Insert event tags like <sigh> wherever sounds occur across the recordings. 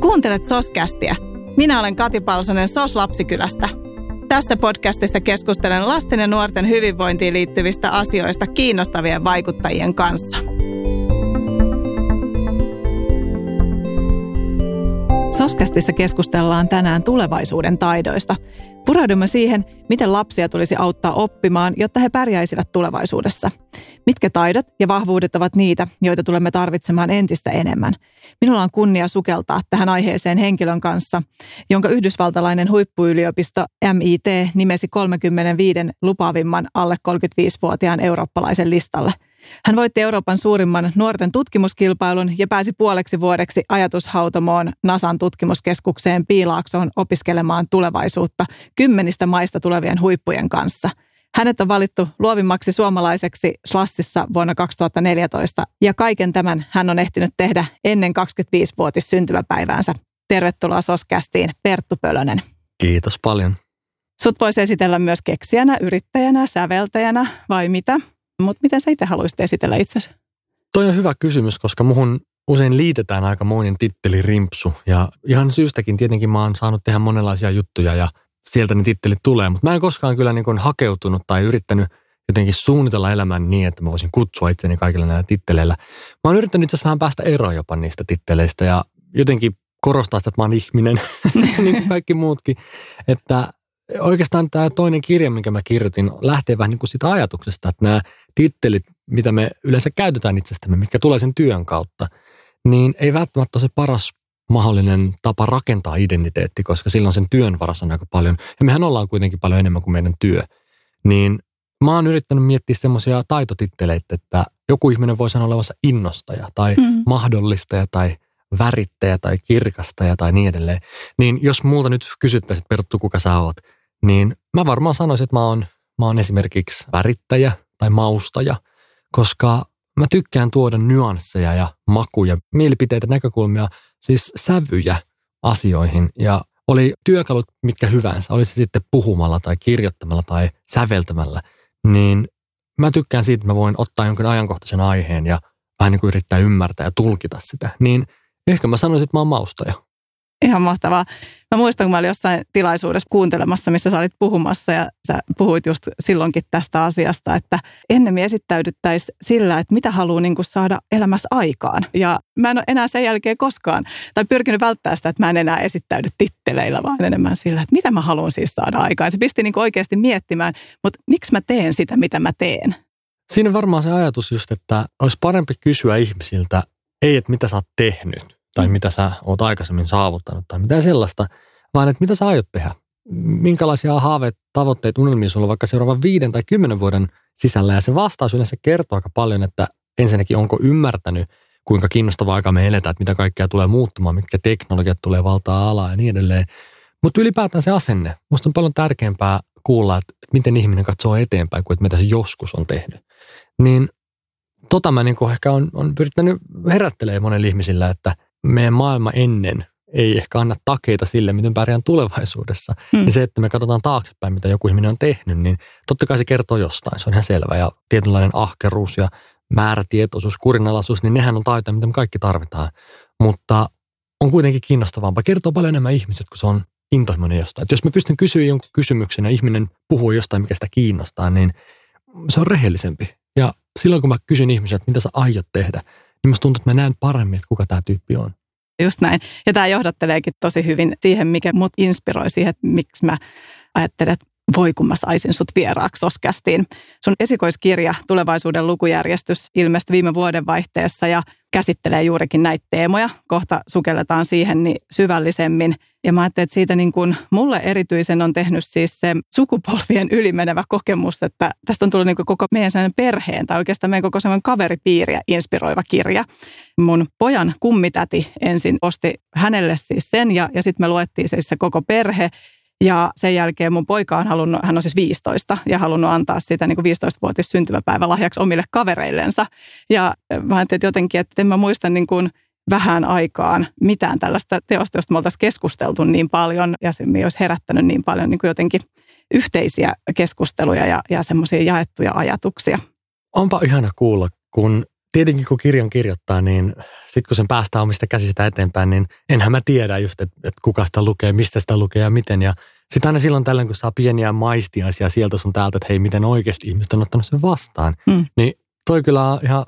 Kuuntelet Soskästiä. Minä olen Kati Palsonen Sos Lapsikylästä. Tässä podcastissa keskustelen lasten ja nuorten hyvinvointiin liittyvistä asioista kiinnostavien vaikuttajien kanssa. Soskästissä keskustellaan tänään tulevaisuuden taidoista. Pureudumme siihen, miten lapsia tulisi auttaa oppimaan, jotta he pärjäisivät tulevaisuudessa. Mitkä taidot ja vahvuudet ovat niitä, joita tulemme tarvitsemaan entistä enemmän. Minulla on kunnia sukeltaa tähän aiheeseen henkilön kanssa, jonka yhdysvaltalainen huippuyliopisto MIT nimesi 35 lupaavimman alle 35-vuotiaan eurooppalaisen listalle – hän voitti Euroopan suurimman nuorten tutkimuskilpailun ja pääsi puoleksi vuodeksi ajatushautomoon NASAn tutkimuskeskukseen Piilaaksoon opiskelemaan tulevaisuutta kymmenistä maista tulevien huippujen kanssa. Hänet on valittu luovimmaksi suomalaiseksi Slassissa vuonna 2014 ja kaiken tämän hän on ehtinyt tehdä ennen 25-vuotis syntymäpäiväänsä. Tervetuloa Soskästiin, Perttu Pölönen. Kiitos paljon. Sut voisi esitellä myös keksijänä, yrittäjänä, säveltäjänä vai mitä? Mutta miten sä itse haluaisit esitellä itsesi? Toi on hyvä kysymys, koska muhun usein liitetään aika monen titteli rimpsu. Ja ihan syystäkin tietenkin mä oon saanut tehdä monenlaisia juttuja ja sieltä ne tittelit tulee. Mutta mä en koskaan kyllä niin hakeutunut tai yrittänyt jotenkin suunnitella elämän niin, että mä voisin kutsua itseni kaikilla näillä titteleillä. Mä oon yrittänyt itse asiassa vähän päästä eroon jopa niistä titteleistä ja jotenkin korostaa sitä, että mä oon ihminen, <laughs> niin kuin kaikki muutkin. Että oikeastaan tämä toinen kirja, minkä mä kirjoitin, lähtee vähän niin kuin sitä ajatuksesta, että nämä tittelit, mitä me yleensä käytetään itsestämme, mitkä tulee sen työn kautta, niin ei välttämättä ole se paras mahdollinen tapa rakentaa identiteetti, koska silloin sen työn varassa on aika paljon. Ja mehän ollaan kuitenkin paljon enemmän kuin meidän työ. Niin mä oon yrittänyt miettiä semmoisia taitotitteleitä, että joku ihminen voi sanoa olevansa innostaja tai mm. mahdollistaja tai värittäjä tai kirkastaja tai niin edelleen. Niin jos multa nyt kysyttäisiin, Perttu, kuka sä oot, niin mä varmaan sanoisin, että mä oon, mä oon esimerkiksi värittäjä tai maustaja, koska mä tykkään tuoda nyansseja ja makuja, mielipiteitä, näkökulmia, siis sävyjä asioihin ja oli työkalut mitkä hyvänsä, oli se sitten puhumalla tai kirjoittamalla tai säveltämällä, niin mä tykkään siitä, että mä voin ottaa jonkin ajankohtaisen aiheen ja vähän niin kuin yrittää ymmärtää ja tulkita sitä. Niin ehkä mä sanoisin, että mä oon maustaja. Ihan mahtavaa. Mä muistan, kun mä olin jossain tilaisuudessa kuuntelemassa, missä sä olit puhumassa ja sä puhuit just silloinkin tästä asiasta, että ennemmin esittäydyttäisiin sillä, että mitä haluaa niin saada elämässä aikaan. Ja mä en ole enää sen jälkeen koskaan, tai pyrkinyt välttää sitä, että mä en enää esittäydy titteleillä, vaan enemmän sillä, että mitä mä haluan siis saada aikaan. Se pisti niin oikeasti miettimään, mutta miksi mä teen sitä, mitä mä teen. Siinä varmaan se ajatus just, että olisi parempi kysyä ihmisiltä, ei että mitä sä oot tehnyt, tai mm. mitä sä oot aikaisemmin saavuttanut tai mitä sellaista, vaan että mitä sä aiot tehdä. Minkälaisia haaveet, tavoitteet, unelmia sulla vaikka seuraavan viiden tai kymmenen vuoden sisällä. Ja se vastaus yleensä kertoo aika paljon, että ensinnäkin onko ymmärtänyt, kuinka kiinnostavaa aikaa me eletään, että mitä kaikkea tulee muuttumaan, mitkä teknologiat tulee valtaa alaa ja niin edelleen. Mutta ylipäätään se asenne. Musta on paljon tärkeämpää kuulla, että miten ihminen katsoo eteenpäin kuin että mitä se joskus on tehnyt. Niin tota mä niin ehkä on, on pyrittänyt herättelemään monelle ihmisillä, että – meidän maailma ennen ei ehkä anna takeita sille, miten pärjään tulevaisuudessa. Hmm. Niin se, että me katsotaan taaksepäin, mitä joku ihminen on tehnyt, niin totta kai se kertoo jostain. Se on ihan selvä. Ja tietynlainen ahkeruus ja määrätietoisuus, kurinalaisuus, niin nehän on taitoja, mitä me kaikki tarvitaan. Mutta on kuitenkin kiinnostavampaa. Kertoo paljon enemmän ihmiset, kun se on intohimoinen jostain. Et jos mä pystyn kysyä jonkun kysymyksen ja ihminen puhuu jostain, mikä sitä kiinnostaa, niin se on rehellisempi. Ja silloin kun mä kysyn ihmisiltä, että mitä sä aiot tehdä, niin musta tuntuu, että mä näen paremmin, että kuka tämä tyyppi on. Just näin. Ja tämä johdatteleekin tosi hyvin siihen, mikä mut inspiroi siihen, että miksi mä ajattelen, että voi kun mä saisin sut vieraaksi Oskästiin. Sun esikoiskirja Tulevaisuuden lukujärjestys ilmestyi viime vuoden vaihteessa ja käsittelee juurikin näitä teemoja. Kohta sukelletaan siihen niin syvällisemmin. Ja mä ajattelin, että siitä niin kuin mulle erityisen on tehnyt siis se sukupolvien ylimenevä kokemus, että tästä on tullut niin kuin koko meidän sellainen perheen tai oikeastaan meidän koko sellainen kaveripiiriä inspiroiva kirja. Mun pojan kummitäti ensin osti hänelle siis sen ja, ja sitten me luettiin siis se koko perhe ja sen jälkeen mun poika on halunnut, hän on siis 15 ja halunnut antaa sitä niin 15-vuotis syntymäpäivä lahjaksi omille kavereillensa. Ja mä ajattelin jotenkin, että en mä muista niin kuin vähän aikaan mitään tällaista teosta, josta me oltaisiin keskusteltu niin paljon ja se olisi herättänyt niin paljon niin kuin jotenkin yhteisiä keskusteluja ja, ja semmoisia jaettuja ajatuksia. Onpa ihana kuulla, kun tietenkin kun kirjan kirjoittaa, niin sitten kun sen päästään omista käsistä eteenpäin, niin enhän mä tiedä just, että, että kuka sitä lukee, mistä sitä lukee ja miten. Ja sitten aina silloin tällöin, kun saa pieniä maistiaisia sieltä sun täältä, että hei, miten oikeasti ihmiset on ottanut sen vastaan, mm. niin toi kyllä on ihan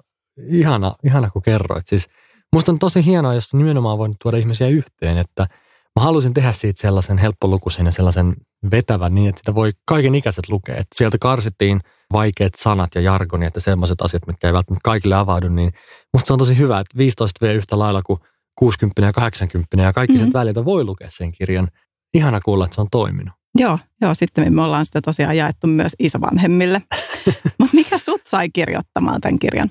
ihana, ihana kun kerroit. Siis musta on tosi hienoa, jos nimenomaan voin tuoda ihmisiä yhteen, että mä halusin tehdä siitä sellaisen helppolukuisen ja sellaisen vetävän niin, että sitä voi kaiken ikäiset lukea. Että sieltä karsittiin vaikeat sanat ja jargoni, että sellaiset asiat, mitkä ei välttämättä kaikille avaudu, niin musta se on tosi hyvä, että 15 vie yhtä lailla kuin 60 ja 80 ja kaikki mm-hmm. väliltä voi lukea sen kirjan. Ihana kuulla, että se on toiminut. Joo, joo, sitten me ollaan sitä tosiaan jaettu myös isovanhemmille. <laughs> Mutta mikä sut sai kirjoittamaan tämän kirjan?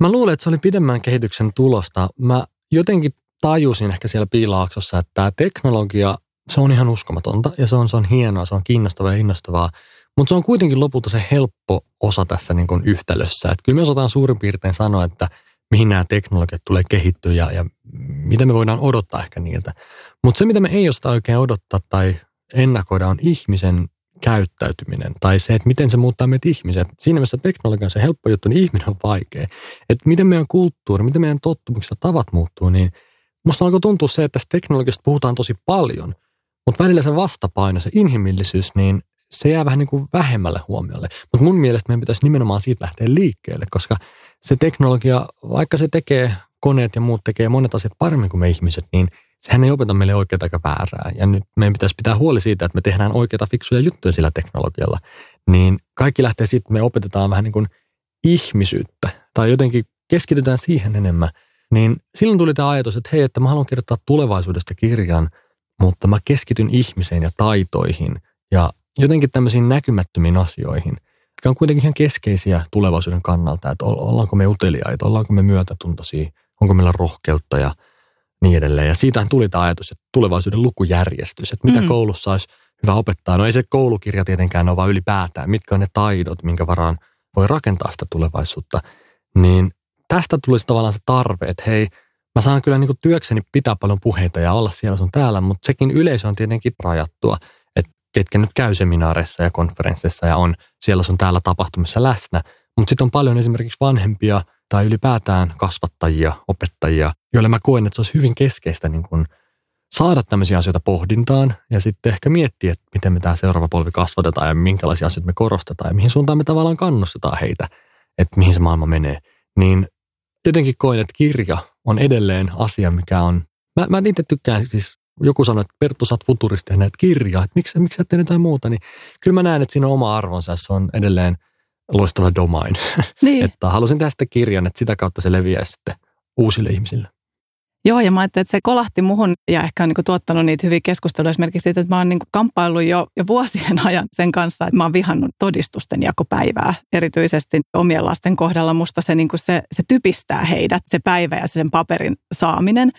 Mä luulen, että se oli pidemmän kehityksen tulosta. Mä jotenkin tajusin ehkä siellä piilaaksossa, että tämä teknologia, se on ihan uskomatonta ja se on, se on hienoa, se on kiinnostavaa ja innostavaa. Mutta se on kuitenkin lopulta se helppo osa tässä niin kuin yhtälössä. Et kyllä me osataan suurin piirtein sanoa, että mihin nämä teknologiat tulee kehittyä ja, ja mitä me voidaan odottaa ehkä niiltä. Mutta se, mitä me ei osata oikein odottaa tai ennakoida, on ihmisen käyttäytyminen tai se, että miten se muuttaa meitä ihmiset. Siinä mielessä teknologia on se helppo juttu, niin ihminen on vaikea. Että miten meidän kulttuuri, miten meidän tottumukset ja tavat muuttuu, niin musta alkoi tuntua se, että tästä teknologiasta puhutaan tosi paljon, mutta välillä se vastapaino, se inhimillisyys, niin se jää vähän niin kuin vähemmälle huomiolle. Mutta mun mielestä meidän pitäisi nimenomaan siitä lähteä liikkeelle, koska se teknologia, vaikka se tekee, koneet ja muut tekee monet asiat paremmin kuin me ihmiset, niin sehän ei opeta meille oikeaa eikä väärää. Ja nyt meidän pitäisi pitää huoli siitä, että me tehdään oikeita fiksuja juttuja sillä teknologialla. Niin kaikki lähtee siitä, että me opetetaan vähän niin kuin ihmisyyttä tai jotenkin keskitytään siihen enemmän. Niin silloin tuli tämä ajatus, että hei, että mä haluan kirjoittaa tulevaisuudesta kirjan, mutta mä keskityn ihmiseen ja taitoihin ja jotenkin tämmöisiin näkymättömiin asioihin, jotka on kuitenkin ihan keskeisiä tulevaisuuden kannalta, että ollaanko me uteliaita, ollaanko me myötätuntoisia, onko meillä rohkeutta ja niin edelleen. Ja siitä tuli tämä ajatus, että tulevaisuuden lukujärjestys, että mitä mm. koulussa olisi hyvä opettaa. No ei se koulukirja tietenkään ole, vaan ylipäätään, mitkä on ne taidot, minkä varaan voi rakentaa sitä tulevaisuutta. Niin tästä tulisi tavallaan se tarve, että hei, mä saan kyllä niin työkseni pitää paljon puheita ja olla siellä sun täällä, mutta sekin yleisö on tietenkin rajattua ketkä nyt käy seminaareissa ja konferensseissa ja on siellä sun täällä tapahtumissa läsnä. Mutta sitten on paljon esimerkiksi vanhempia tai ylipäätään kasvattajia, opettajia, joille mä koen, että se olisi hyvin keskeistä niin kun saada tämmöisiä asioita pohdintaan ja sitten ehkä miettiä, että miten me tämä seuraava polvi kasvatetaan ja minkälaisia asioita me korostetaan ja mihin suuntaan me tavallaan kannustetaan heitä, että mihin se maailma menee. Niin jotenkin koen, että kirja on edelleen asia, mikä on Mä, mä itse tykkään siis joku sanoi, että Perttu, sä oot futuristi ja näet kirjaa, että miksi, miksi sä jotain muuta, niin kyllä mä näen, että siinä on oma arvonsa, se on edelleen loistava domain. <laughs> Niin. että halusin tehdä sitten kirjan, että sitä kautta se leviää sitten uusille ihmisille. Joo, ja mä ajattelin, että se kolahti muhun ja ehkä on niin tuottanut niitä hyviä keskusteluja esimerkiksi siitä, että mä oon niin kamppaillut jo, jo vuosien <laughs> ajan sen kanssa, että mä oon vihannut todistusten jakopäivää. Erityisesti omien lasten kohdalla musta se, niin se, se typistää heidät, se päivä ja sen paperin saaminen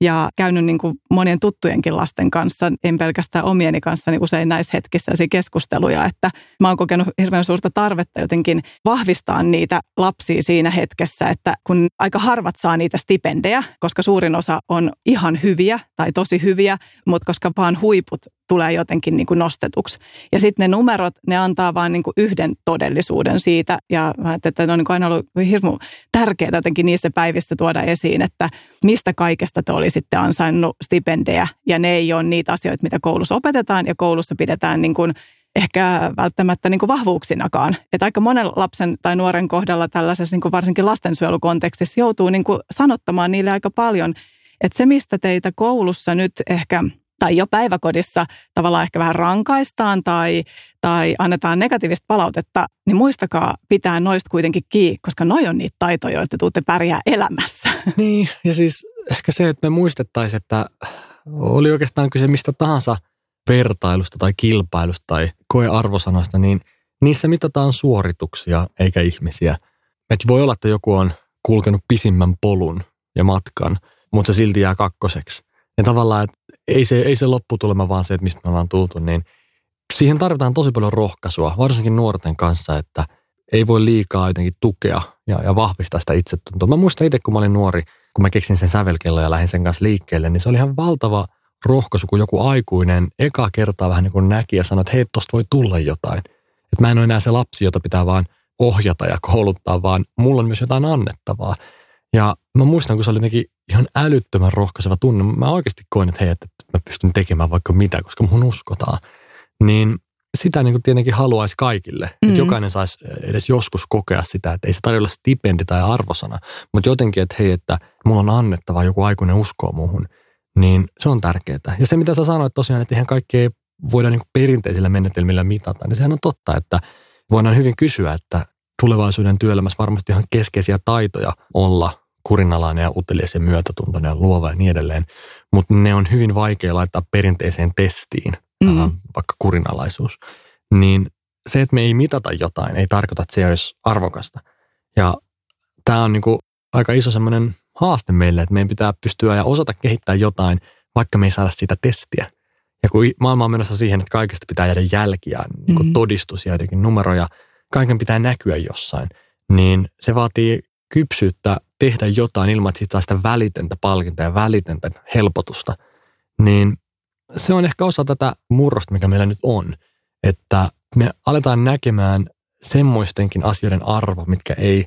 ja käynyt niin kuin monien tuttujenkin lasten kanssa, en pelkästään omieni kanssa, niin usein näissä hetkissä keskusteluja, että mä oon kokenut hirveän suurta tarvetta jotenkin vahvistaa niitä lapsia siinä hetkessä, että kun aika harvat saa niitä stipendejä, koska suurin osa on ihan hyviä tai tosi hyviä, mutta koska vaan huiput tulee jotenkin niin kuin nostetuksi. Ja sitten ne numerot, ne antaa vain niin kuin yhden todellisuuden siitä. Ja että ne on niin kuin aina ollut hirmu tärkeää jotenkin niissä päivissä tuoda esiin, että mistä kaikesta te olisitte ansainnut stipendejä. Ja ne ei ole niitä asioita, mitä koulussa opetetaan ja koulussa pidetään niin kuin ehkä välttämättä niin kuin vahvuuksinakaan. Että aika monen lapsen tai nuoren kohdalla tällaisessa niin kuin varsinkin lastensuojelukontekstissa joutuu niin kuin sanottamaan niille aika paljon, että se mistä teitä koulussa nyt ehkä – tai jo päiväkodissa tavallaan ehkä vähän rankaistaan tai, tai annetaan negatiivista palautetta, niin muistakaa pitää noista kuitenkin kiinni, koska noi on niitä taitoja, joita tuutte pärjää elämässä. <laughs> Niin, ja siis ehkä se, että me muistettaisiin, että oli oikeastaan kyse mistä tahansa vertailusta tai kilpailusta tai koearvosanoista, niin niissä mitataan suorituksia eikä ihmisiä. Et voi olla, että joku on kulkenut pisimmän polun ja matkan, mutta se silti jää kakkoseksi. Ja tavallaan, että ei se, ei se lopputulema vaan se, että mistä me ollaan tultu, niin siihen tarvitaan tosi paljon rohkaisua, varsinkin nuorten kanssa, että ei voi liikaa jotenkin tukea ja, ja vahvistaa sitä itsetuntoa. Mä muistan itse, kun mä olin nuori, kun mä keksin sen sävelkello ja lähdin sen kanssa liikkeelle, niin se oli ihan valtava rohkaisu, kun joku aikuinen eka kertaa vähän niin kuin näki ja sanoi, että hei, tosta voi tulla jotain. Että mä en ole enää se lapsi, jota pitää vaan ohjata ja kouluttaa, vaan mulla on myös jotain annettavaa. Ja mä muistan, kun se oli jotenkin ihan älyttömän rohkaiseva tunne. Mä oikeasti koin, että hei, että mä pystyn tekemään vaikka mitä, koska mun uskotaan. Niin sitä niin kuin tietenkin haluaisi kaikille. Mm. Että jokainen saisi edes joskus kokea sitä, että ei se tarjolla stipendi tai arvosana, mutta jotenkin, että hei, että mulla on annettava, joku aikuinen uskoo muuhun, niin se on tärkeää. Ja se, mitä sä sanoit tosiaan, että ihan kaikkea voidaan niin perinteisillä menetelmillä mitata, niin sehän on totta, että voidaan hyvin kysyä, että tulevaisuuden työelämässä varmasti ihan keskeisiä taitoja olla kurinalainen ja utelias ja myötätuntoinen ja luova ja niin edelleen. Mutta ne on hyvin vaikea laittaa perinteiseen testiin, mm. äh, vaikka kurinalaisuus. Niin se, että me ei mitata jotain, ei tarkoita, että se olisi arvokasta. Ja tämä on niinku aika iso semmoinen haaste meille, että meidän pitää pystyä ja osata kehittää jotain, vaikka me ei saada sitä testiä. Ja kun maailma on menossa siihen, että kaikesta pitää jäädä jälkiä, niin kuin mm. todistus ja jotenkin numeroja, kaiken pitää näkyä jossain, niin se vaatii kypsyyttä tehdä jotain ilman, että siitä saa sitä välitöntä palkintaa ja välitöntä helpotusta. Niin se on ehkä osa tätä murrosta, mikä meillä nyt on, että me aletaan näkemään semmoistenkin asioiden arvo, mitkä ei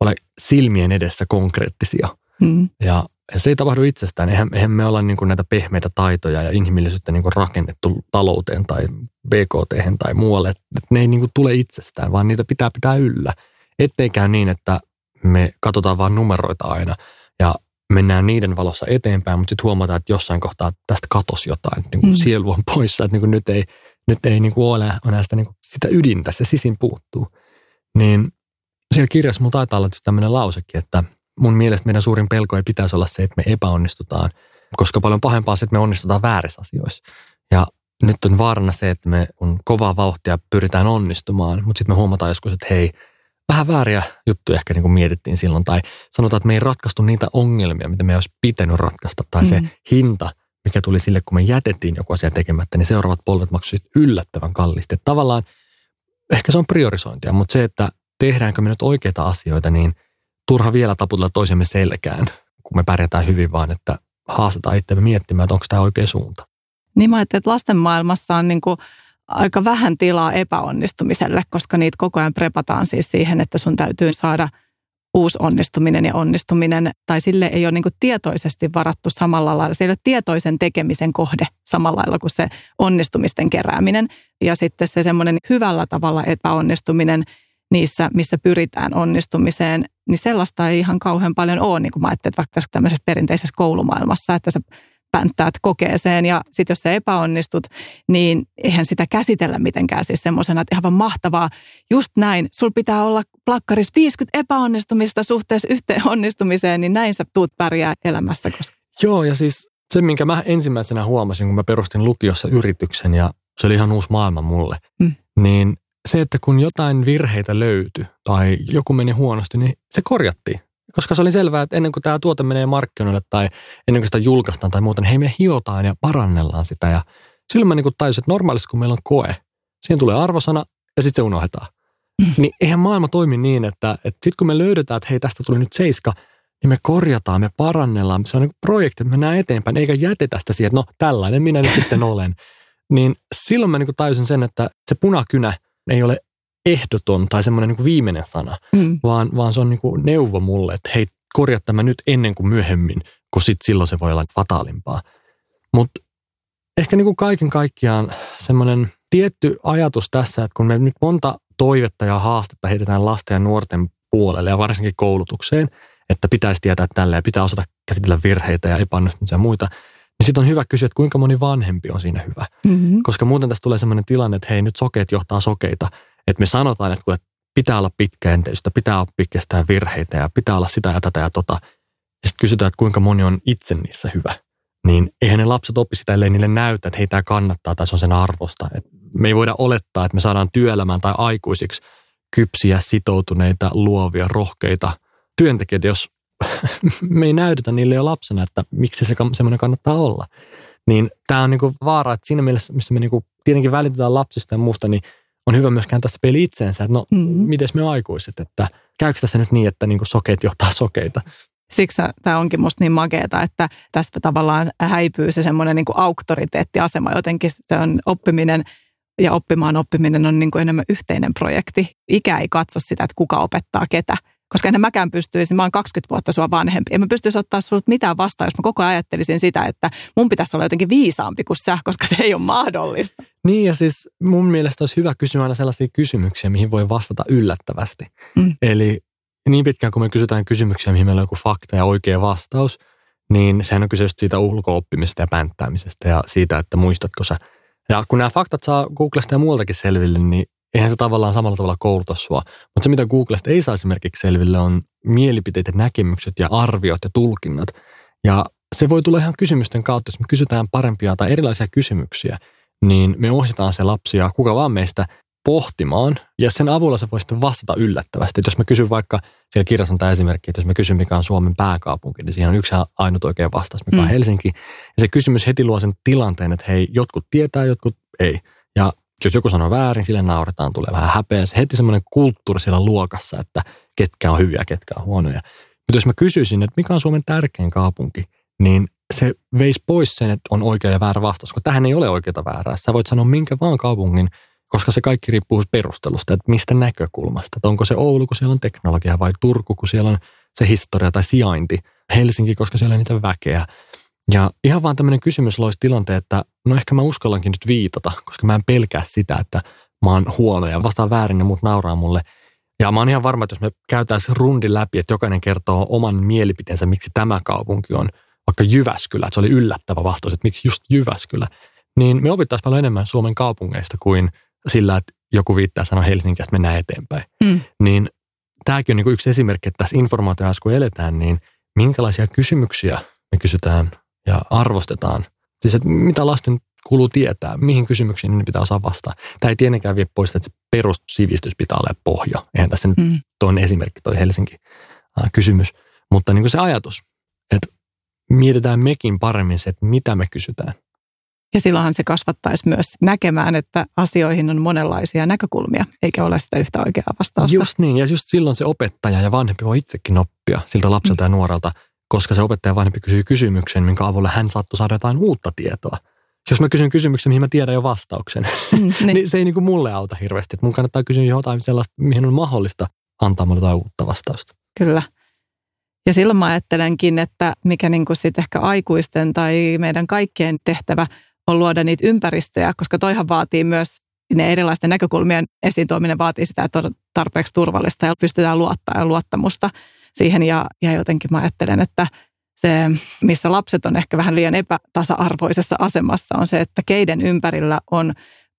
ole silmien edessä konkreettisia. Mm. Ja ja se ei tapahdu itsestään. Eihän, eihän me olla niin kuin näitä pehmeitä taitoja ja inhimillisyyttä niin kuin rakennettu talouteen tai BKT tai muualle. Että ne ei niin kuin tule itsestään, vaan niitä pitää pitää yllä. Ettei käy niin, että me katsotaan vain numeroita aina ja mennään niiden valossa eteenpäin, mutta sitten huomataan, että jossain kohtaa tästä katosi jotain, niin kuin mm. sielu on poissa, että niin kuin nyt ei, nyt ei niin kuin ole enää sitä, niin kuin sitä ydintä, se sisin puuttuu. Niin siellä kirjassa mulla taitaa olla tämmöinen lausekin, että – mun mielestä meidän suurin pelko ei pitäisi olla se, että me epäonnistutaan, koska paljon pahempaa se, että me onnistutaan väärissä asioissa. Ja nyt on vaarana se, että me on kovaa vauhtia pyritään onnistumaan, mutta sitten me huomataan joskus, että hei, vähän vääriä juttuja ehkä niin kuin mietittiin silloin. Tai sanotaan, että me ei ratkaistu niitä ongelmia, mitä me olisi pitänyt ratkaista. Tai mm. se hinta, mikä tuli sille, kun me jätettiin joku asia tekemättä, niin seuraavat polvet maksuivat yllättävän kallisti. Että tavallaan ehkä se on priorisointia, mutta se, että tehdäänkö me nyt oikeita asioita, niin – turha vielä taputella toisemme selkään, kun me pärjätään hyvin, vaan että haastetaan itsemme miettimään, että onko tämä oikea suunta. Niin mä että lasten maailmassa on niin kuin aika vähän tilaa epäonnistumiselle, koska niitä koko ajan prepataan siis siihen, että sun täytyy saada uusi onnistuminen ja onnistuminen, tai sille ei ole niin tietoisesti varattu samalla lailla. Se ei ole tietoisen tekemisen kohde samalla lailla kuin se onnistumisten kerääminen. Ja sitten se semmoinen hyvällä tavalla epäonnistuminen, niissä, missä pyritään onnistumiseen, niin sellaista ei ihan kauhean paljon ole, niin kuin mä ajattelin, että vaikka tässä tämmöisessä perinteisessä koulumaailmassa, että sä pänttäät kokeeseen ja sitten jos sä epäonnistut, niin eihän sitä käsitellä mitenkään siis semmoisena, että ihan vaan mahtavaa. Just näin, sul pitää olla plakkaris 50 epäonnistumista suhteessa yhteen onnistumiseen, niin näin sä tuut pärjää elämässä. Koska... Joo, ja siis se, minkä mä ensimmäisenä huomasin, kun mä perustin lukiossa yrityksen ja se oli ihan uusi maailma mulle, mm. niin se, että kun jotain virheitä löytyi tai joku meni huonosti, niin se korjattiin. Koska se oli selvää, että ennen kuin tämä tuote menee markkinoille tai ennen kuin sitä julkaistaan tai muuta, niin hei me hiotaan ja parannellaan sitä. Ja silloin mä niin tajusin, että normaalisti kun meillä on koe, siihen tulee arvosana ja sitten se unohdetaan. Mm. Niin eihän maailma toimi niin, että, että sitten kun me löydetään, että hei tästä tuli nyt seiska, niin me korjataan, me parannellaan. Se on niin projekti, että mennään eteenpäin, eikä jätetä sitä siihen, että no tällainen minä nyt sitten olen. Niin silloin mä niin tajusin sen, että se punakynä – ei ole ehdoton tai semmoinen niin viimeinen sana, mm. vaan, vaan se on niin kuin neuvo mulle, että hei, korjaa tämä nyt ennen kuin myöhemmin, kun sit silloin se voi olla fataalimpaa. Mutta ehkä niin kuin kaiken kaikkiaan semmoinen tietty ajatus tässä, että kun me nyt monta toivetta ja haastetta heitetään lasten ja nuorten puolelle ja varsinkin koulutukseen, että pitäisi tietää tällä ja pitää osata käsitellä virheitä ja epäonnistumisia ja muita, niin sitten on hyvä kysyä, että kuinka moni vanhempi on siinä hyvä. Mm-hmm. Koska muuten tästä tulee sellainen tilanne, että hei nyt sokeet johtaa sokeita. Että me sanotaan, että, pitää olla pitkäenteistä, pitää oppia kestää virheitä ja pitää olla sitä ja tätä ja tota. Ja sitten kysytään, että kuinka moni on itse niissä hyvä. Niin eihän ne lapset oppi sitä, ellei niille näytä, että hei tämä kannattaa tai se on sen arvosta. Et me ei voida olettaa, että me saadaan työelämään tai aikuisiksi kypsiä, sitoutuneita, luovia, rohkeita työntekijöitä, jos <laughs> me ei näytetä niille jo lapsena, että miksi se semmoinen kannattaa olla. Niin tämä on niinku vaara, että siinä mielessä, missä me niinku tietenkin välitetään lapsista ja muusta, niin on hyvä myöskään tässä peli itseensä, että no, mm-hmm. miten me aikuiset, että käykö tässä nyt niin, että niinku sokeet johtaa sokeita. Siksi tämä onkin musta niin makeeta, että tästä tavallaan häipyy se semmoinen niin auktoriteettiasema jotenkin. Se on oppiminen ja oppimaan oppiminen on niin kuin enemmän yhteinen projekti. Ikä ei katso sitä, että kuka opettaa ketä. Koska en mäkään pystyisi, mä oon 20 vuotta sua vanhempi. En mä pystyisi ottaa sinulta mitään vastaan, jos mä koko ajan ajattelisin sitä, että mun pitäisi olla jotenkin viisaampi kuin sä, koska se ei ole mahdollista. Niin ja siis mun mielestä olisi hyvä kysyä aina sellaisia kysymyksiä, mihin voi vastata yllättävästi. Mm. Eli niin pitkään kun me kysytään kysymyksiä, mihin meillä on joku fakta ja oikea vastaus, niin sehän on kyse siitä ulko-oppimisesta ja pänttäämisestä ja siitä, että muistatko sä. Ja kun nämä faktat saa Googlesta ja muualtakin selville, niin eihän se tavallaan samalla tavalla kouluta sua. Mutta se, mitä Googlesta ei saa esimerkiksi selville, on mielipiteet ja näkemykset ja arviot ja tulkinnat. Ja se voi tulla ihan kysymysten kautta, jos me kysytään parempia tai erilaisia kysymyksiä, niin me ohjataan se lapsia, kuka vaan meistä – pohtimaan, ja sen avulla se voi sitten vastata yllättävästi. Et jos mä kysyn vaikka, siellä kirjassa on tämä esimerkki, että jos mä kysyn, mikä on Suomen pääkaupunki, niin siihen on yksi ainut oikea vastaus, mikä on mm. Helsinki. Ja se kysymys heti luo sen tilanteen, että hei, jotkut tietää, jotkut ei. Ja jos joku sanoo väärin, sille nauretaan, tulee vähän häpeä. Se heti semmoinen kulttuuri siellä luokassa, että ketkä on hyviä, ketkä on huonoja. Mutta jos mä kysyisin, että mikä on Suomen tärkein kaupunki, niin se veisi pois sen, että on oikea ja väärä vastaus, kun tähän ei ole oikeaa väärää. Sä voit sanoa minkä vaan kaupungin, koska se kaikki riippuu perustelusta, että mistä näkökulmasta. Että onko se Oulu, kun siellä on teknologia, vai Turku, kun siellä on se historia tai sijainti. Helsinki, koska siellä on niitä väkeä. Ja ihan vaan tämmöinen kysymys loisi tilanteen, että no ehkä mä uskallankin nyt viitata, koska mä en pelkää sitä, että mä oon huono ja vastaan väärin ja muut nauraa mulle. Ja mä oon ihan varma, että jos me käytäisiin rundi läpi, että jokainen kertoo oman mielipiteensä, miksi tämä kaupunki on vaikka Jyväskylä, että se oli yllättävä vastaus, että miksi just Jyväskylä, niin me opittaisiin paljon enemmän Suomen kaupungeista kuin sillä, että joku viittaa sanoa Helsinki, että mennään eteenpäin. Mm. Niin tämäkin on niin yksi esimerkki, että tässä informaatioajassa kun eletään, niin minkälaisia kysymyksiä me kysytään ja arvostetaan. Siis, että mitä lasten kuuluu tietää, mihin kysymyksiin ne pitää osaa vastata. Tämä ei tietenkään vie pois, että se perussivistys pitää olla pohja. Eihän tässä nyt mm. toinen esimerkki, toi Helsinki-kysymys. Mutta niin kuin se ajatus, että mietitään mekin paremmin se, että mitä me kysytään. Ja silloinhan se kasvattaisi myös näkemään, että asioihin on monenlaisia näkökulmia, eikä ole sitä yhtä oikeaa vastausta. Just niin, ja just silloin se opettaja ja vanhempi voi itsekin oppia siltä lapselta mm. ja nuorelta, koska se opettaja vanhempi kysyy kysymyksen, minkä avulla hän saattoi saada jotain uutta tietoa. Jos mä kysyn kysymyksen, mihin mä tiedän jo vastauksen, mm, <laughs> niin. niin se ei niin kuin mulle auta hirveästi. Että mun kannattaa kysyä jotain sellaista, mihin on mahdollista antaa mulle jotain uutta vastausta. Kyllä. Ja silloin mä ajattelenkin, että mikä niin kuin sit ehkä aikuisten tai meidän kaikkien tehtävä on luoda niitä ympäristöjä, koska toihan vaatii myös ne erilaisten näkökulmien esiin tuominen vaatii sitä, että on tarpeeksi turvallista ja pystytään luottaa ja luottamusta siihen. Ja, ja jotenkin mä ajattelen, että se, missä lapset on ehkä vähän liian epätasa-arvoisessa asemassa, on se, että keiden ympärillä on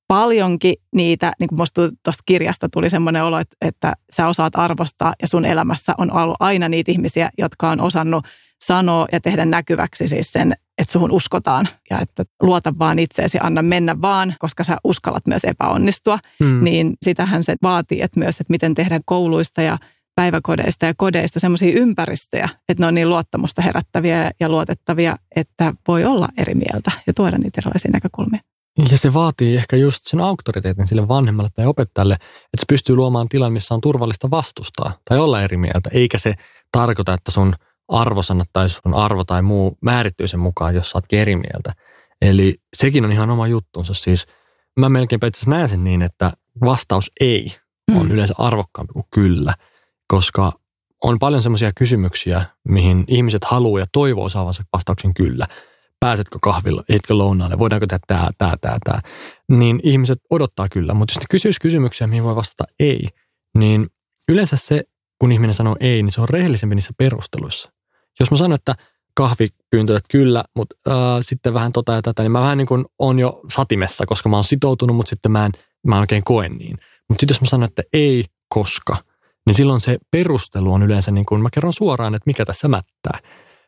paljonkin niitä, niin kuin musta tuosta kirjasta tuli semmoinen olo, että, että sä osaat arvostaa ja sun elämässä on ollut aina niitä ihmisiä, jotka on osannut sanoa ja tehdä näkyväksi siis sen, että suhun uskotaan ja että luota vaan itseesi, anna mennä vaan, koska sä uskallat myös epäonnistua. Hmm. Niin sitähän se vaatii, että myös, että miten tehdä kouluista ja päiväkodeista ja kodeista semmoisia ympäristöjä, että ne on niin luottamusta herättäviä ja luotettavia, että voi olla eri mieltä ja tuoda niitä erilaisia näkökulmia. Ja se vaatii ehkä just sen auktoriteetin sille vanhemmalle tai opettajalle, että se pystyy luomaan tilan, missä on turvallista vastustaa tai olla eri mieltä, eikä se tarkoita, että sun – arvosanat tai sun arvo tai muu määrittyy sen mukaan, jos sä oot eri mieltä. Eli sekin on ihan oma juttunsa. Siis mä melkein itse näen sen niin, että vastaus ei on mm. yleensä arvokkaampi kuin kyllä, koska on paljon semmoisia kysymyksiä, mihin ihmiset haluaa ja toivoo saavansa vastauksen kyllä. Pääsetkö kahvilla, etkö lounaalle, voidaanko tehdä tämä, tämä, tämä, tämä. Niin ihmiset odottaa kyllä, mutta jos ne kysyisi kysymyksiä, mihin voi vastata ei, niin yleensä se, kun ihminen sanoo ei, niin se on rehellisempi niissä perusteluissa. Jos mä sanon, että kahvipyyntö, että kyllä, mutta äh, sitten vähän tota ja tätä, niin mä vähän niin kuin on jo satimessa, koska mä oon sitoutunut, mutta sitten mä en, mä en oikein koe niin. Mutta sitten jos mä sanon, että ei koska, niin silloin se perustelu on yleensä niin kuin, mä kerron suoraan, että mikä tässä mättää.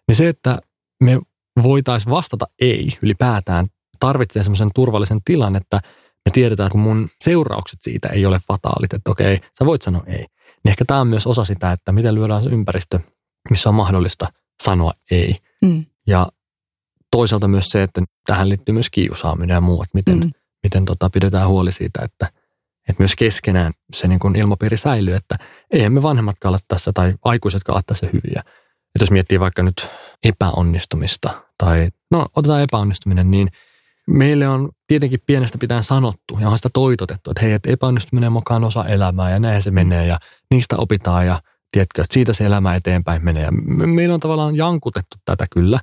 Niin se, että me voitaisiin vastata ei ylipäätään, tarvitsee semmoisen turvallisen tilan, että me tiedetään, että mun seuraukset siitä ei ole fataalit, että okei, sä voit sanoa ei. Niin ehkä tämä on myös osa sitä, että miten lyödään se ympäristö missä on mahdollista sanoa ei. Mm. Ja toisaalta myös se, että tähän liittyy myös kiusaaminen ja muu, että miten, mm. miten tota, pidetään huoli siitä, että, että myös keskenään se niin kuin ilmapiiri säilyy, että eihän me vanhemmatkaan ole tässä tai aikuisetkaan ole tässä hyviä. Että jos miettii vaikka nyt epäonnistumista tai no otetaan epäonnistuminen, niin meille on tietenkin pienestä pitäen sanottu ja on sitä toitotettu, että hei, että epäonnistuminen mukaan osa elämää ja näin se menee ja niistä opitaan ja tiedätkö, että siitä se elämä eteenpäin menee. Ja meillä on tavallaan jankutettu tätä kyllä,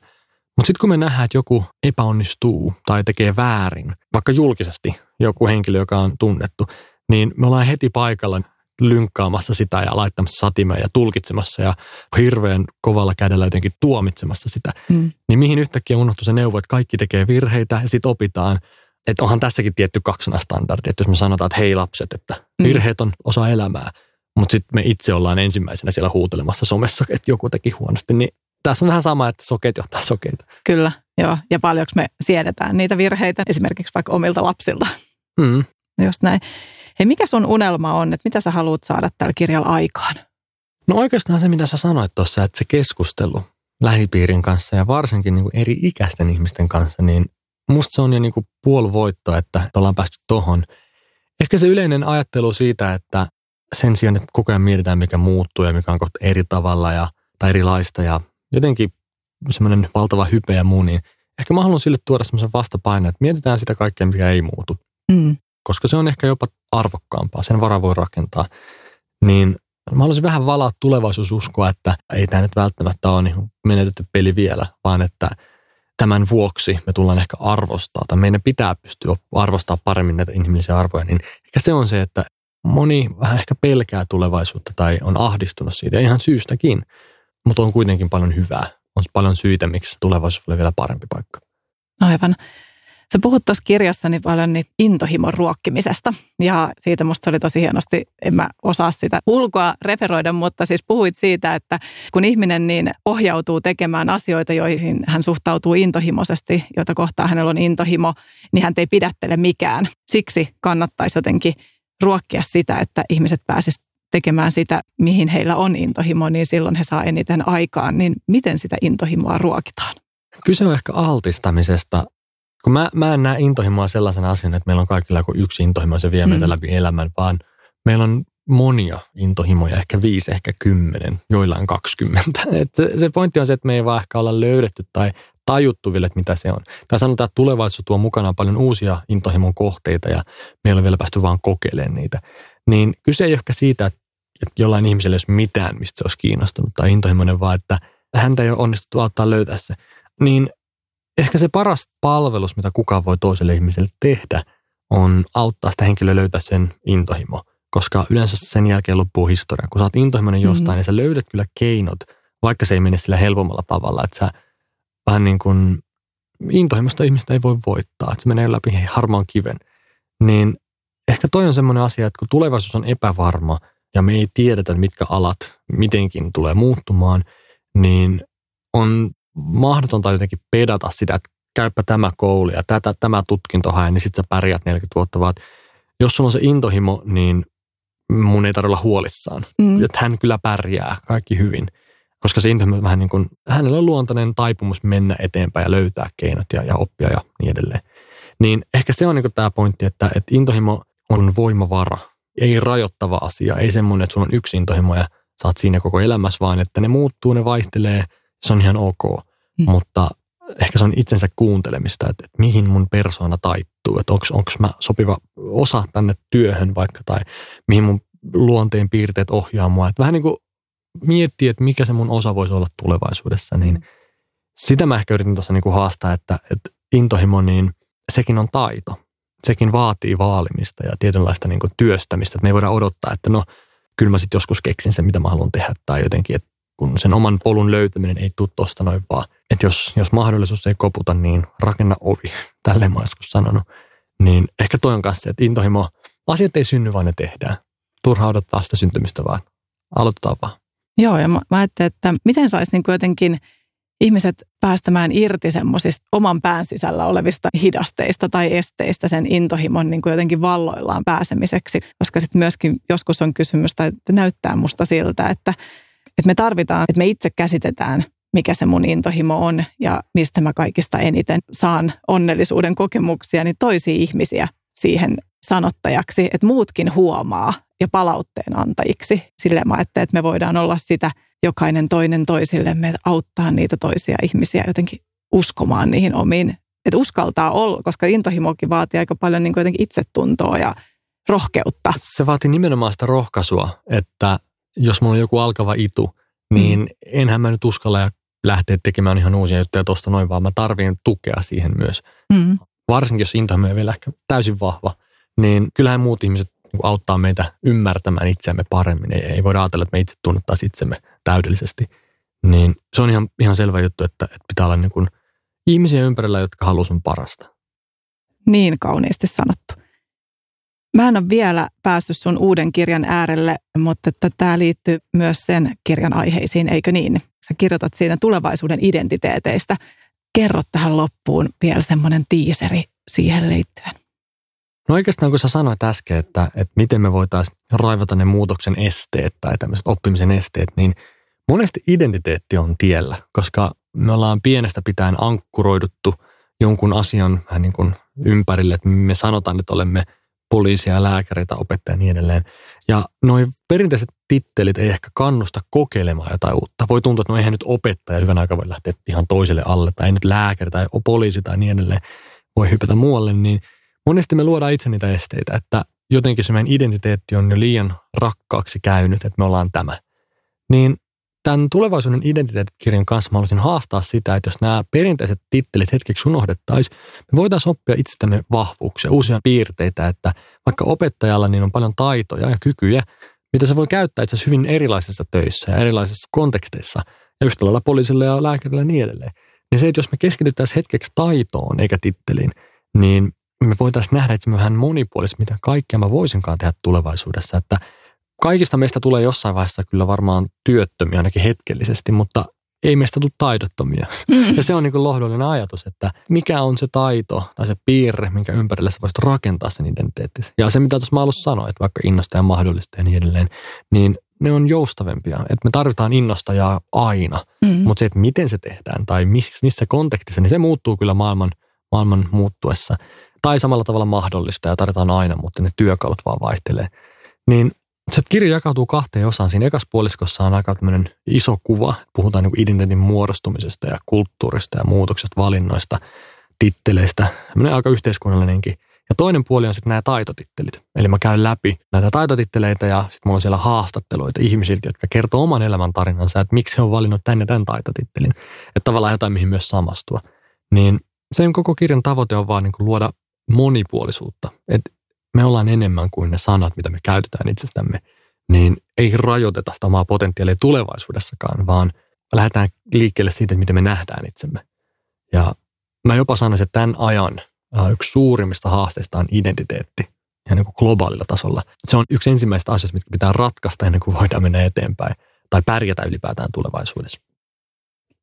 mutta sitten kun me nähdään, että joku epäonnistuu tai tekee väärin, vaikka julkisesti joku henkilö, joka on tunnettu, niin me ollaan heti paikalla lynkkaamassa sitä ja laittamassa satimeen ja tulkitsemassa ja hirveän kovalla kädellä jotenkin tuomitsemassa sitä. Mm. Niin mihin yhtäkkiä unohtuu se neuvo, että kaikki tekee virheitä ja sitten opitaan. Että onhan tässäkin tietty kaksonastandardi, että jos me sanotaan, että hei lapset, että mm. virheet on osa elämää, mutta sitten me itse ollaan ensimmäisenä siellä huutelemassa somessa, että joku teki huonosti, niin tässä on vähän sama, että sokeet johtaa sokeita. Kyllä, joo. Ja paljonko me siedetään niitä virheitä esimerkiksi vaikka omilta lapsilta. Mm. Just näin. Hei, mikä sun unelma on, että mitä sä haluat saada tällä kirjalla aikaan? No oikeastaan se, mitä sä sanoit tuossa, että se keskustelu lähipiirin kanssa ja varsinkin niin kuin eri ikäisten ihmisten kanssa, niin musta se on jo niin kuin puolivoitto, että ollaan päästy tohon. Ehkä se yleinen ajattelu siitä, että sen sijaan, että koko ajan mietitään, mikä muuttuu ja mikä on kohta eri tavalla ja, tai erilaista ja jotenkin semmoinen valtava hype ja muu, niin ehkä mä haluan sille tuoda semmoisen vastapaineen, että mietitään sitä kaikkea, mikä ei muutu. Mm. Koska se on ehkä jopa arvokkaampaa, sen vara voi rakentaa. Niin mä haluaisin vähän valaa tulevaisuususkoa, että ei tämä nyt välttämättä ole niin menetetty peli vielä, vaan että tämän vuoksi me tullaan ehkä arvostaa, tai meidän pitää pystyä arvostaa paremmin näitä inhimillisiä arvoja, niin ehkä se on se, että moni vähän ehkä pelkää tulevaisuutta tai on ahdistunut siitä ihan syystäkin, mutta on kuitenkin paljon hyvää. On paljon syitä, miksi tulevaisuus oli vielä parempi paikka. Aivan. Sä puhut tuossa kirjassani paljon niitä intohimon ruokkimisesta ja siitä musta oli tosi hienosti, en mä osaa sitä ulkoa referoida, mutta siis puhuit siitä, että kun ihminen niin ohjautuu tekemään asioita, joihin hän suhtautuu intohimoisesti, joita kohtaa hänellä on intohimo, niin hän ei pidättele mikään. Siksi kannattaisi jotenkin ruokkia sitä, että ihmiset pääsisivät tekemään sitä, mihin heillä on intohimo, niin silloin he saa eniten aikaan. Niin miten sitä intohimoa ruokitaan? Kyse on ehkä altistamisesta. Kun mä, mä en näe intohimoa sellaisena asiana, että meillä on kaikilla joku yksi intohimo, se vie meitä mm. läpi elämän, vaan meillä on monia intohimoja, ehkä viisi, ehkä kymmenen, joillain kaksikymmentä. <laughs> Et se, se pointti on se, että me ei vaan ehkä olla löydetty tai tajuttu vielä, että mitä se on. Tai sanotaan, että tulevaisuus tuo mukanaan paljon uusia intohimon kohteita ja me ei ole vielä päästy vaan kokeilemaan niitä. Niin kyse ei ehkä siitä, että jollain ihmisellä ei olisi mitään, mistä se olisi kiinnostunut tai intohimoinen, vaan että häntä ei ole onnistuttu auttaa löytää se. Niin ehkä se paras palvelus, mitä kukaan voi toiselle ihmiselle tehdä, on auttaa sitä henkilöä löytää sen intohimo. Koska yleensä sen jälkeen loppuu historia. Kun sä oot intohimoinen jostain, mm-hmm. niin sä löydät kyllä keinot, vaikka se ei mene sillä helpommalla tavalla, että sä vähän niin kuin intohimoista ihmistä ei voi voittaa, että se menee läpi harmaan kiven. Niin ehkä toi on semmoinen asia, että kun tulevaisuus on epävarma ja me ei tiedetä, mitkä alat mitenkin tulee muuttumaan, niin on mahdotonta jotenkin pedata sitä, että käypä tämä koulu ja tätä, tämä tutkinto hae, niin sitten sä pärjät 40 vuotta, vaan jos sulla on se intohimo, niin mun ei tarvitse olla huolissaan. Mm. Että hän kyllä pärjää, kaikki hyvin. Koska se intohimo vähän niin kuin, hänellä on luontainen taipumus mennä eteenpäin ja löytää keinot ja, ja oppia ja niin edelleen. Niin ehkä se on niin tämä pointti, että, että intohimo on voimavara, ei rajoittava asia, ei semmoinen, että sulla on yksi intohimo ja saat siinä koko elämässä, vaan että ne muuttuu, ne vaihtelee, se on ihan ok. Mm. Mutta ehkä se on itsensä kuuntelemista, että, että mihin mun persoona taittuu, että onko mä sopiva osa tänne työhön vaikka, tai mihin mun luonteen piirteet ohjaa mua. Että vähän niin kuin miettiä, että mikä se mun osa voisi olla tulevaisuudessa, niin mm. sitä mä ehkä yritin tuossa niin kuin haastaa, että, että intohimo, niin sekin on taito. Sekin vaatii vaalimista ja tietynlaista niin kuin työstämistä. Että me ei voida odottaa, että no, kyllä mä sitten joskus keksin sen, mitä mä haluan tehdä. Tai jotenkin, että kun sen oman polun löytäminen ei tule tuosta noin vaan. Että jos, jos mahdollisuus ei koputa, niin rakenna ovi. <laughs> Tälleen mä joskus sanonut. Niin ehkä toi on kanssa, että intohimo, asiat ei synny, vaan ne tehdään. Turha odottaa sitä syntymistä vaan. Aloitetaan vaan. Joo, ja mä, mä ajattelin, että miten saisi niin jotenkin ihmiset päästämään irti semmoisista oman pään sisällä olevista hidasteista tai esteistä sen intohimon niin kuin jotenkin valloillaan pääsemiseksi. Koska sitten myöskin joskus on kysymys, tai että näyttää musta siltä, että, että me tarvitaan, että me itse käsitetään, mikä se mun intohimo on ja mistä mä kaikista eniten saan onnellisuuden kokemuksia, niin toisia ihmisiä siihen sanottajaksi, että muutkin huomaa, ja palautteen antajiksi. Sille mä että me voidaan olla sitä jokainen toinen toisillemme, auttaa niitä toisia ihmisiä jotenkin uskomaan niihin omiin että uskaltaa olla, koska intohimokin vaatii aika paljon niin kuin itsetuntoa ja rohkeutta. Se vaatii nimenomaan sitä rohkaisua, että jos mulla on joku alkava itu, niin mm. enhän mä nyt uskalla ja lähteä tekemään ihan uusia juttuja tuosta noin, vaan mä tarvitsen tukea siihen myös. Mm. Varsinkin jos intohimo ei vielä ehkä täysin vahva, niin kyllähän muut ihmiset niin auttaa meitä ymmärtämään itseämme paremmin. Ei, ei voida ajatella, että me itse tunnettaisiin itsemme täydellisesti. Niin se on ihan, ihan selvä juttu, että, että pitää olla niin kuin ihmisiä ympärillä, jotka haluaa sun parasta. Niin kauniisti sanottu. Mä en ole vielä päässyt sun uuden kirjan äärelle, mutta että tämä liittyy myös sen kirjan aiheisiin, eikö niin? Sä kirjoitat siinä tulevaisuuden identiteeteistä. Kerro tähän loppuun vielä semmoinen tiiseri siihen liittyen. No oikeastaan kun sä sanoit äsken, että, että miten me voitaisiin raivata ne muutoksen esteet tai tämmöiset oppimisen esteet, niin monesti identiteetti on tiellä, koska me ollaan pienestä pitäen ankkuroiduttu jonkun asian niin kuin ympärille, että me sanotaan, että olemme – poliisia, lääkäreitä, opettajia ja niin edelleen. Ja noin perinteiset tittelit ei ehkä kannusta kokeilemaan jotain uutta. Voi tuntua, että no eihän nyt opettaja hyvän aikaa voi lähteä ihan toiselle alle, tai ei nyt lääkäri tai poliisi tai niin edelleen voi hypätä muualle, niin monesti me luodaan itse niitä esteitä, että jotenkin se meidän identiteetti on jo liian rakkaaksi käynyt, että me ollaan tämä. Niin tämän tulevaisuuden identiteettikirjan kanssa mä haluaisin haastaa sitä, että jos nämä perinteiset tittelit hetkeksi unohdettaisiin, me voitaisiin oppia itsestämme vahvuuksia, uusia piirteitä, että vaikka opettajalla niin on paljon taitoja ja kykyjä, mitä se voi käyttää itse hyvin erilaisissa töissä ja erilaisissa konteksteissa, ja yhtä lailla poliisille ja lääkärille ja niin edelleen. Niin se, että jos me keskityttäisiin hetkeksi taitoon eikä titteliin, niin me voitaisiin nähdä että me vähän monipuolisesti, mitä kaikkea mä voisinkaan tehdä tulevaisuudessa, että kaikista meistä tulee jossain vaiheessa kyllä varmaan työttömiä ainakin hetkellisesti, mutta ei meistä tule taidottomia. Mm. Ja se on niin kuin lohdullinen ajatus, että mikä on se taito tai se piirre, minkä ympärille sä voisit rakentaa sen identiteettisi. Ja se, mitä tuossa mä alussa sanoin, että vaikka innosta ja mahdollista ja niin edelleen, niin ne on joustavempia. Että me tarvitaan innostajaa aina, mm. mutta se, että miten se tehdään tai missä, missä kontekstissa, niin se muuttuu kyllä maailman, maailman muuttuessa. Tai samalla tavalla mahdollista ja tarvitaan aina, mutta ne työkalut vaan vaihtelee. Niin se kirja jakautuu kahteen osaan. Siinä ekassa puoliskossa on aika iso kuva. Puhutaan niin identiteetin muodostumisesta ja kulttuurista ja muutoksesta, valinnoista, titteleistä. Tämmöinen aika yhteiskunnallinenkin. Ja toinen puoli on sitten nämä taitotittelit. Eli mä käyn läpi näitä taitotitteleitä ja sitten mulla on siellä haastatteluita ihmisiltä, jotka kertoo oman elämän tarinansa, että miksi he on valinnut tänne tämän taitotittelin. Että tavallaan jotain, mihin myös samastua. Niin sen koko kirjan tavoite on vaan niin luoda monipuolisuutta. Että me ollaan enemmän kuin ne sanat, mitä me käytetään itsestämme, niin ei rajoiteta sitä omaa potentiaalia tulevaisuudessakaan, vaan lähdetään liikkeelle siitä, miten me nähdään itsemme. Ja mä jopa sanoisin, että tämän ajan yksi suurimmista haasteista on identiteetti ja niin kuin globaalilla tasolla. Se on yksi ensimmäistä asioista, mitkä pitää ratkaista ennen kuin voidaan mennä eteenpäin tai pärjätä ylipäätään tulevaisuudessa.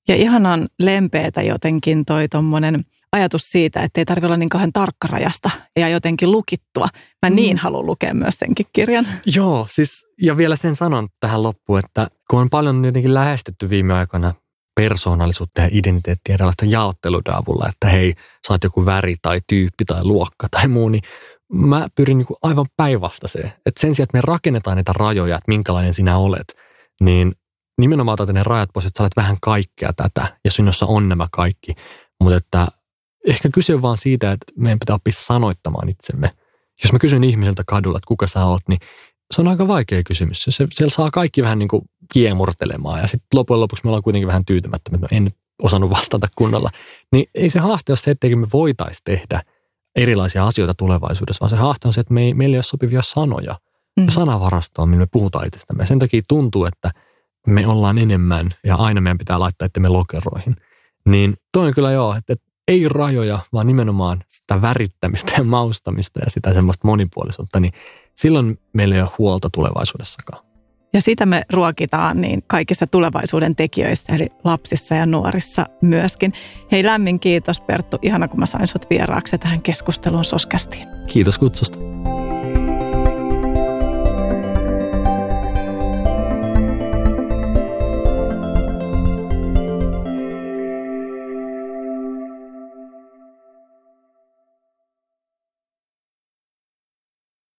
Ja ihanan lempeätä jotenkin toi tuommoinen – ajatus siitä, että ei tarvitse olla niin kauhean tarkkarajasta ja jotenkin lukittua. Mä mm. niin haluan lukea myös senkin kirjan. Joo, siis ja vielä sen sanon tähän loppuun, että kun on paljon jotenkin lähestytty viime aikoina persoonallisuutta ja identiteettiä erilaista jaotteluiden avulla, että hei, sä oot joku väri tai tyyppi tai luokka tai muu, niin mä pyrin niin kuin aivan päinvastaiseen. Että sen sijaan, että me rakennetaan niitä rajoja, että minkälainen sinä olet, niin nimenomaan otat ne rajat pois, että sä olet vähän kaikkea tätä ja sinussa on nämä kaikki. Mutta että ehkä kyse on vaan siitä, että meidän pitää oppia sanoittamaan itsemme. Jos mä kysyn ihmiseltä kadulla, että kuka sä oot, niin se on aika vaikea kysymys. Se, siellä saa kaikki vähän niin kuin kiemurtelemaan ja sitten loppujen lopuksi me ollaan kuitenkin vähän tyytymättömiä, että en nyt osannut vastata kunnolla. Niin ei se haaste ole se, että me voitaisiin tehdä erilaisia asioita tulevaisuudessa, vaan se haaste on se, että me ei, meillä ei ole sopivia sanoja. Mm. Ja sanavarastoa, millä me puhutaan itsestämme. Ja sen takia tuntuu, että me ollaan enemmän ja aina meidän pitää laittaa itsemme lokeroihin. Niin toi on kyllä joo, että, että ei rajoja, vaan nimenomaan sitä värittämistä ja maustamista ja sitä semmoista monipuolisuutta, niin silloin meillä ei ole huolta tulevaisuudessakaan. Ja sitä me ruokitaan niin kaikissa tulevaisuuden tekijöissä, eli lapsissa ja nuorissa myöskin. Hei lämmin kiitos Perttu, ihana kun mä sain sut vieraaksi tähän keskusteluun soskästiin. Kiitos kutsusta.